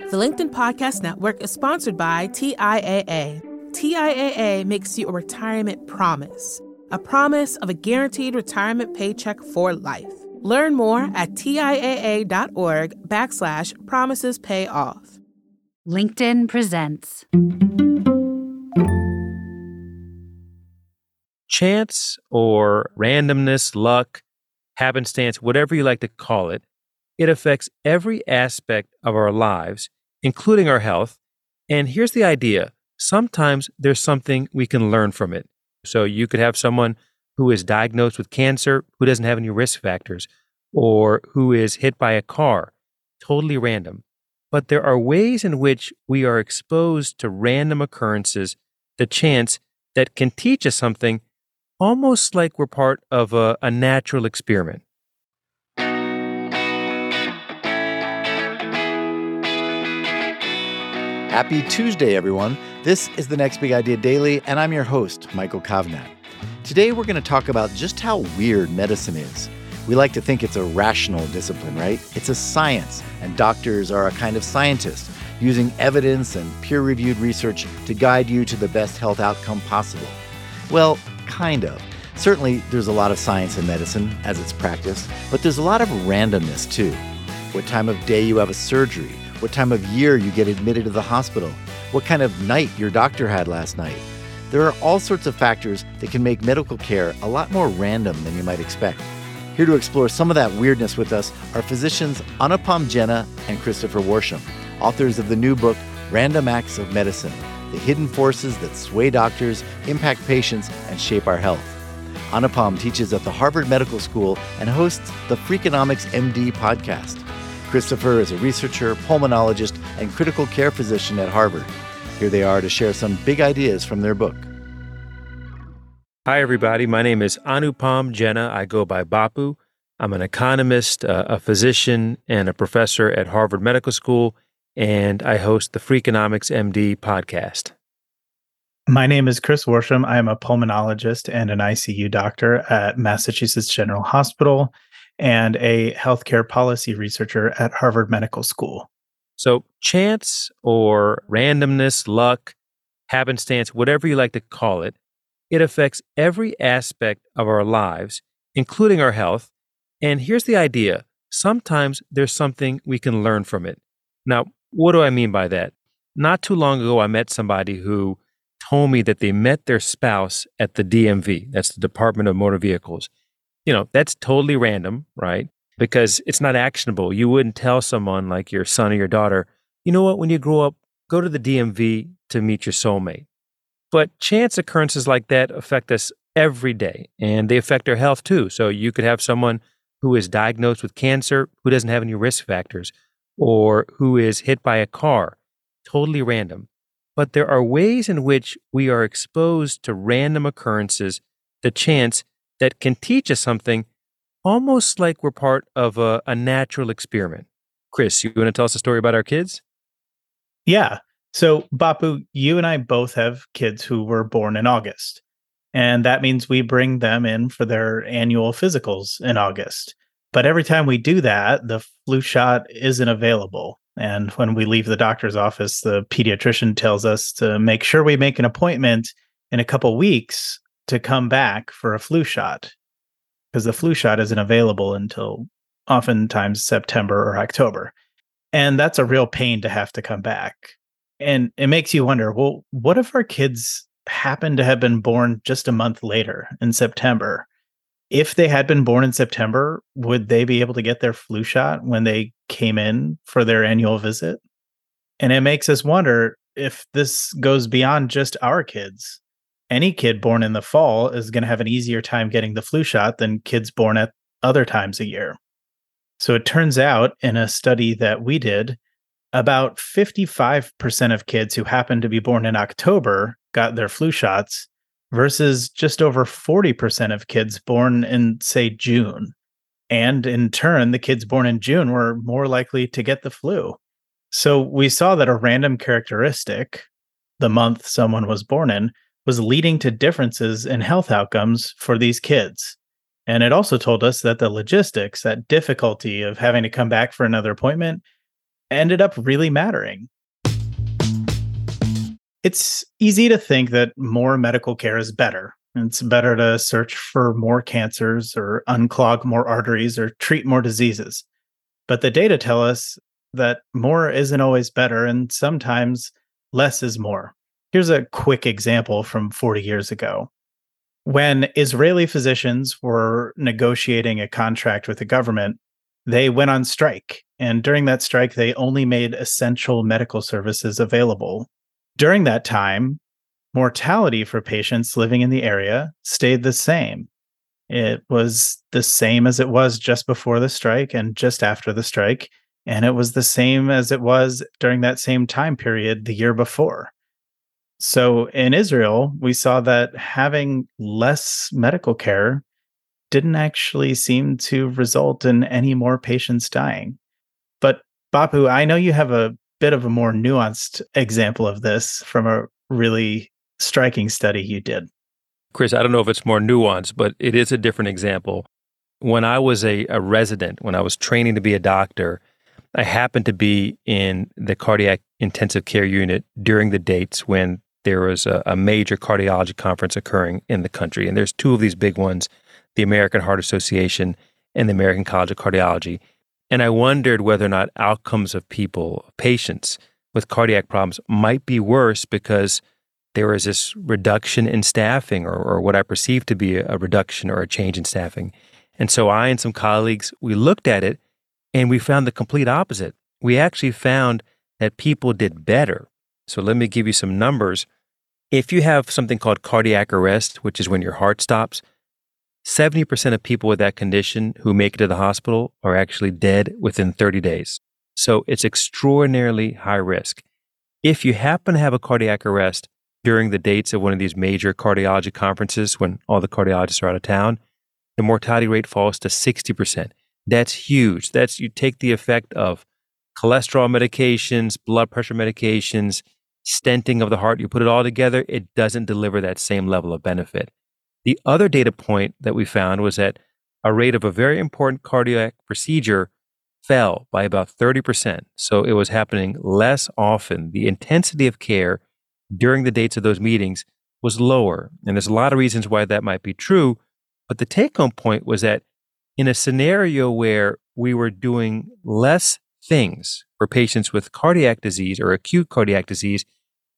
The LinkedIn Podcast Network is sponsored by TIAA. TIAA makes you a retirement promise, a promise of a guaranteed retirement paycheck for life. Learn more at TIAA.org backslash promises pay off. LinkedIn presents. Chance or randomness, luck, happenstance, whatever you like to call it, it affects every aspect of our lives, including our health. And here's the idea sometimes there's something we can learn from it. So you could have someone who is diagnosed with cancer who doesn't have any risk factors, or who is hit by a car, totally random. But there are ways in which we are exposed to random occurrences, the chance that can teach us something almost like we're part of a, a natural experiment. Happy Tuesday, everyone. This is the Next Big Idea Daily, and I'm your host, Michael Kovnat. Today, we're going to talk about just how weird medicine is. We like to think it's a rational discipline, right? It's a science, and doctors are a kind of scientist, using evidence and peer reviewed research to guide you to the best health outcome possible. Well, kind of. Certainly, there's a lot of science in medicine as it's practiced, but there's a lot of randomness too. What time of day you have a surgery, what time of year you get admitted to the hospital, what kind of night your doctor had last night. There are all sorts of factors that can make medical care a lot more random than you might expect. Here to explore some of that weirdness with us are physicians Anupam Jena and Christopher Worsham, authors of the new book Random Acts of Medicine The Hidden Forces That Sway Doctors, Impact Patients, and Shape Our Health. Anupam teaches at the Harvard Medical School and hosts the Freakonomics MD podcast. Christopher is a researcher, pulmonologist, and critical care physician at Harvard. Here they are to share some big ideas from their book. Hi, everybody. My name is Anupam Jena. I go by Bapu. I'm an economist, uh, a physician, and a professor at Harvard Medical School, and I host the Freakonomics MD podcast. My name is Chris Worsham. I am a pulmonologist and an ICU doctor at Massachusetts General Hospital and a healthcare policy researcher at Harvard Medical School. So, chance or randomness, luck, happenstance, whatever you like to call it, it affects every aspect of our lives, including our health. And here's the idea sometimes there's something we can learn from it. Now, what do I mean by that? Not too long ago, I met somebody who told me that they met their spouse at the DMV, that's the Department of Motor Vehicles you know, that's totally random, right? Because it's not actionable. You wouldn't tell someone like your son or your daughter, you know what, when you grow up, go to the DMV to meet your soulmate. But chance occurrences like that affect us every day and they affect our health too. So you could have someone who is diagnosed with cancer who doesn't have any risk factors or who is hit by a car, totally random. But there are ways in which we are exposed to random occurrences, the chance that can teach us something almost like we're part of a, a natural experiment. Chris, you want to tell us a story about our kids? Yeah. So, Bapu, you and I both have kids who were born in August. And that means we bring them in for their annual physicals in August. But every time we do that, the flu shot isn't available. And when we leave the doctor's office, the pediatrician tells us to make sure we make an appointment in a couple weeks to come back for a flu shot because the flu shot isn't available until oftentimes September or October. And that's a real pain to have to come back. And it makes you wonder well, what if our kids happen to have been born just a month later in September? If they had been born in September, would they be able to get their flu shot when they came in for their annual visit? And it makes us wonder if this goes beyond just our kids any kid born in the fall is going to have an easier time getting the flu shot than kids born at other times a year. So it turns out in a study that we did, about 55% of kids who happened to be born in October got their flu shots versus just over 40% of kids born in, say, June. And in turn, the kids born in June were more likely to get the flu. So we saw that a random characteristic, the month someone was born in, was leading to differences in health outcomes for these kids. And it also told us that the logistics, that difficulty of having to come back for another appointment, ended up really mattering. It's easy to think that more medical care is better. It's better to search for more cancers or unclog more arteries or treat more diseases. But the data tell us that more isn't always better, and sometimes less is more. Here's a quick example from 40 years ago. When Israeli physicians were negotiating a contract with the government, they went on strike. And during that strike, they only made essential medical services available. During that time, mortality for patients living in the area stayed the same. It was the same as it was just before the strike and just after the strike. And it was the same as it was during that same time period the year before. So in Israel, we saw that having less medical care didn't actually seem to result in any more patients dying. But Bapu, I know you have a bit of a more nuanced example of this from a really striking study you did. Chris, I don't know if it's more nuanced, but it is a different example. When I was a, a resident, when I was training to be a doctor, I happened to be in the cardiac intensive care unit during the dates when there was a, a, major cardiology conference occurring in the country. And there's two of these big ones the American Heart Association and the American College of Cardiology. And I wondered whether or not outcomes of people, patients with cardiac problems, might be worse because there was this reduction in staffing or, or what I perceived to be a, a reduction or a change in staffing. And so I and some colleagues, we looked at it and we found the complete opposite. We actually found that people did better. So let me give you some numbers. If you have something called cardiac arrest, which is when your heart stops, 70% of people with that condition who make it to the hospital are actually dead within 30 days. So it's extraordinarily high risk. If you happen to have a cardiac arrest during the dates of one of these major cardiology conferences when all the cardiologists are out of town, the mortality rate falls to 60%. That's huge. That's you take the effect of cholesterol medications, blood pressure medications, stenting of the heart, you put it all together, it doesn't deliver that same level of benefit. The other data point that we found was that a rate of a very important cardiac procedure fell by about 30%. So it was happening less often. The intensity of care during the dates of those meetings was lower. And there's a lot of reasons why that might be true. But the take home point was that in a scenario where we were doing less things for patients with cardiac disease or acute cardiac disease,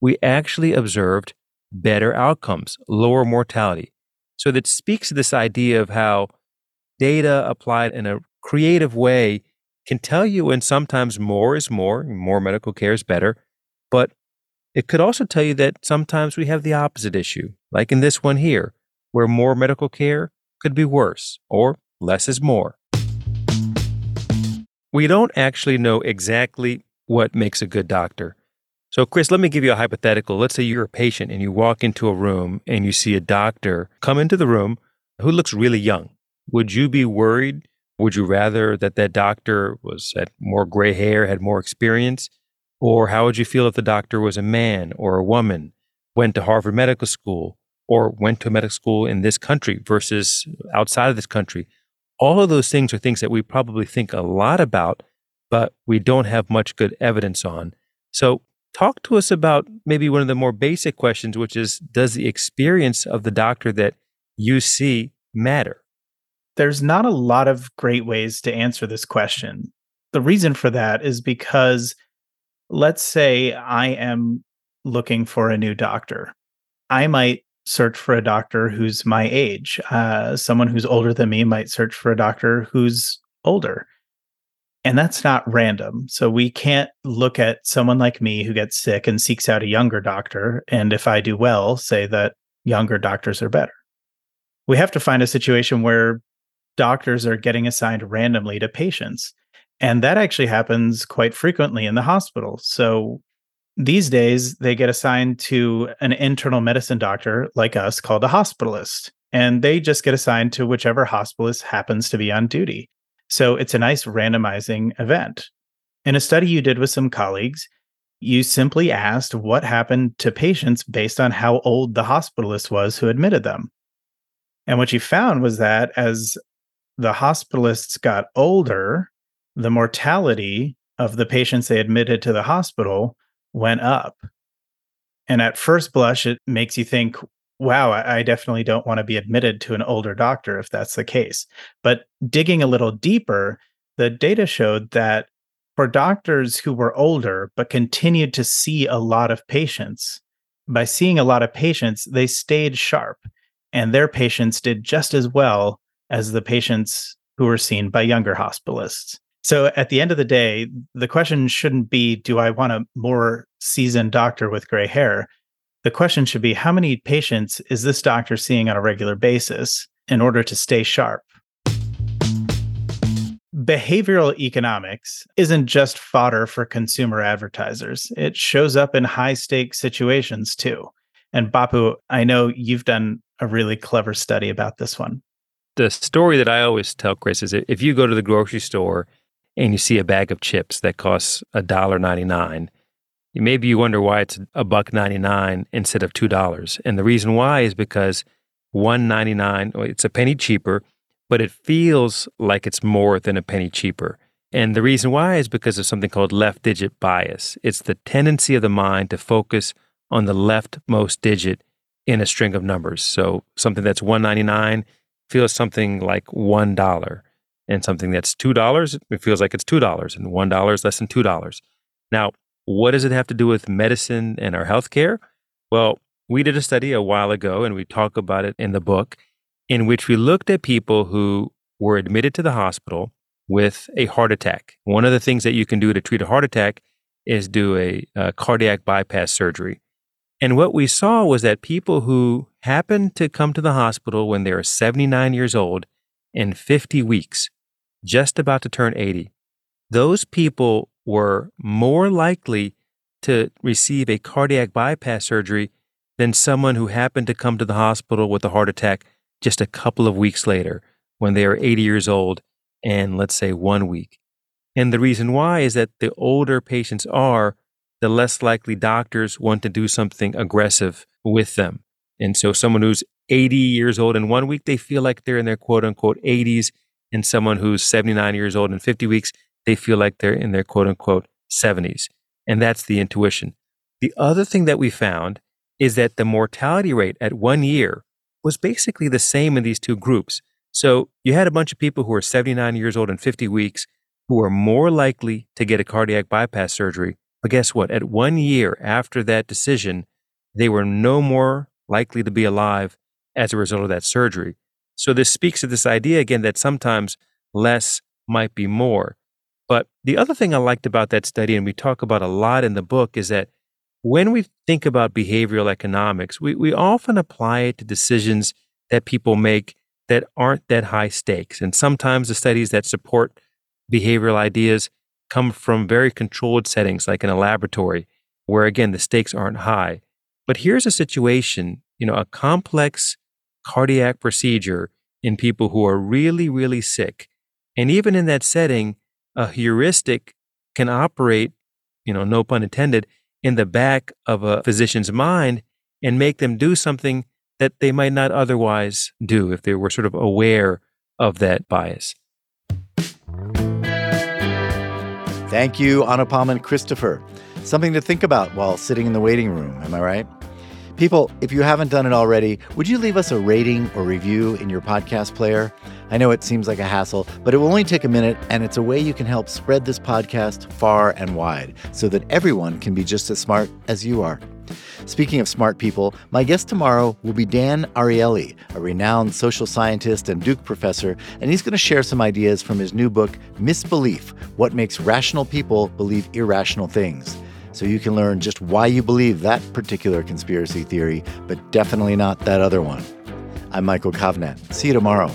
we actually observed better outcomes, lower mortality. So that speaks to this idea of how data applied in a creative way can tell you when sometimes more is more, more medical care is better, but it could also tell you that sometimes we have the opposite issue, like in this one here, where more medical care could be worse or less is more we don't actually know exactly what makes a good doctor. So, Chris, let me give you a hypothetical. Let's say you're a patient and you walk into a room and you see a doctor come into the room who looks really young. Would you be worried? Would you rather that that doctor was had more gray hair, had more experience? Or how would you feel if the doctor was a man or a woman, went to Harvard Medical School, or went to medical school in this country versus outside of this country? All of those things are things that we probably think a lot about, but we don't have much good evidence on. So, talk to us about maybe one of the more basic questions, which is Does the experience of the doctor that you see matter? There's not a lot of great ways to answer this question. The reason for that is because let's say I am looking for a new doctor. I might search for a doctor who's my age. Uh, someone who's older than me might search for a doctor who's older. And that's not random. So we can't look at someone like me who gets sick and seeks out a younger doctor. And if I do well, say that younger doctors are better. We have to find a situation where doctors are getting assigned randomly to patients. And that actually happens quite frequently in the hospital. So these days, they get assigned to an internal medicine doctor like us called a hospitalist, and they just get assigned to whichever hospitalist happens to be on duty. So it's a nice randomizing event. In a study you did with some colleagues, you simply asked what happened to patients based on how old the hospitalist was who admitted them. And what you found was that as the hospitalists got older, the mortality of the patients they admitted to the hospital went up. And at first blush, it makes you think, wow, I definitely don't want to be admitted to an older doctor if that's the case. But digging a little deeper, the data showed that for doctors who were older but continued to see a lot of patients, by seeing a lot of patients, they stayed sharp and their patients did just as well as the patients who were seen by younger hospitalists. So at the end of the day, the question shouldn't be do I want a more seasoned doctor with gray hair? The question should be how many patients is this doctor seeing on a regular basis in order to stay sharp? Behavioral economics isn't just fodder for consumer advertisers. It shows up in high stakes situations too. And Bapu, I know you've done a really clever study about this one. The story that I always tell Chris is if you go to the grocery store and you see a bag of chips that costs $1.99, maybe you wonder why it's a buck 99 instead of $2. And the reason why is because 199 it's a penny cheaper, but it feels like it's more than a penny cheaper. And the reason why is because of something called left digit bias. It's the tendency of the mind to focus on the leftmost digit in a string of numbers. So something that's 199 feels something like $1 and something that's $2, it feels like it's $2 and $1 is less than $2. Now, what does it have to do with medicine and our healthcare? Well, we did a study a while ago and we talk about it in the book in which we looked at people who were admitted to the hospital with a heart attack. One of the things that you can do to treat a heart attack is do a, a cardiac bypass surgery. And what we saw was that people who happened to come to the hospital when they were 79 years old in 50 weeks, just about to turn 80, those people were more likely to receive a cardiac bypass surgery than someone who happened to come to the hospital with a heart attack just a couple of weeks later when they are 80 years old and let's say one week. And the reason why is that the older patients are, the less likely doctors want to do something aggressive with them. And so someone who's 80 years old in one week, they feel like they're in their quote unquote 80s. And someone who's 79 years old in 50 weeks, they feel like they're in their quote unquote 70s. And that's the intuition. The other thing that we found is that the mortality rate at one year was basically the same in these two groups. So you had a bunch of people who were 79 years old in 50 weeks who were more likely to get a cardiac bypass surgery. But guess what? At one year after that decision, they were no more likely to be alive as a result of that surgery. So this speaks to this idea again that sometimes less might be more. But the other thing I liked about that study, and we talk about a lot in the book, is that when we think about behavioral economics, we, we often apply it to decisions that people make that aren't that high stakes. And sometimes the studies that support behavioral ideas come from very controlled settings, like in a laboratory, where again, the stakes aren't high. But here's a situation, you know, a complex cardiac procedure in people who are really, really sick. And even in that setting, a heuristic can operate, you know, no pun intended, in the back of a physician's mind and make them do something that they might not otherwise do if they were sort of aware of that bias. Thank you, Anupam and Christopher. Something to think about while sitting in the waiting room, am I right? People, if you haven't done it already, would you leave us a rating or review in your podcast player? I know it seems like a hassle, but it will only take a minute, and it's a way you can help spread this podcast far and wide so that everyone can be just as smart as you are. Speaking of smart people, my guest tomorrow will be Dan Ariely, a renowned social scientist and Duke professor, and he's going to share some ideas from his new book, Misbelief What Makes Rational People Believe Irrational Things so you can learn just why you believe that particular conspiracy theory, but definitely not that other one. I'm Michael Kovnat. See you tomorrow.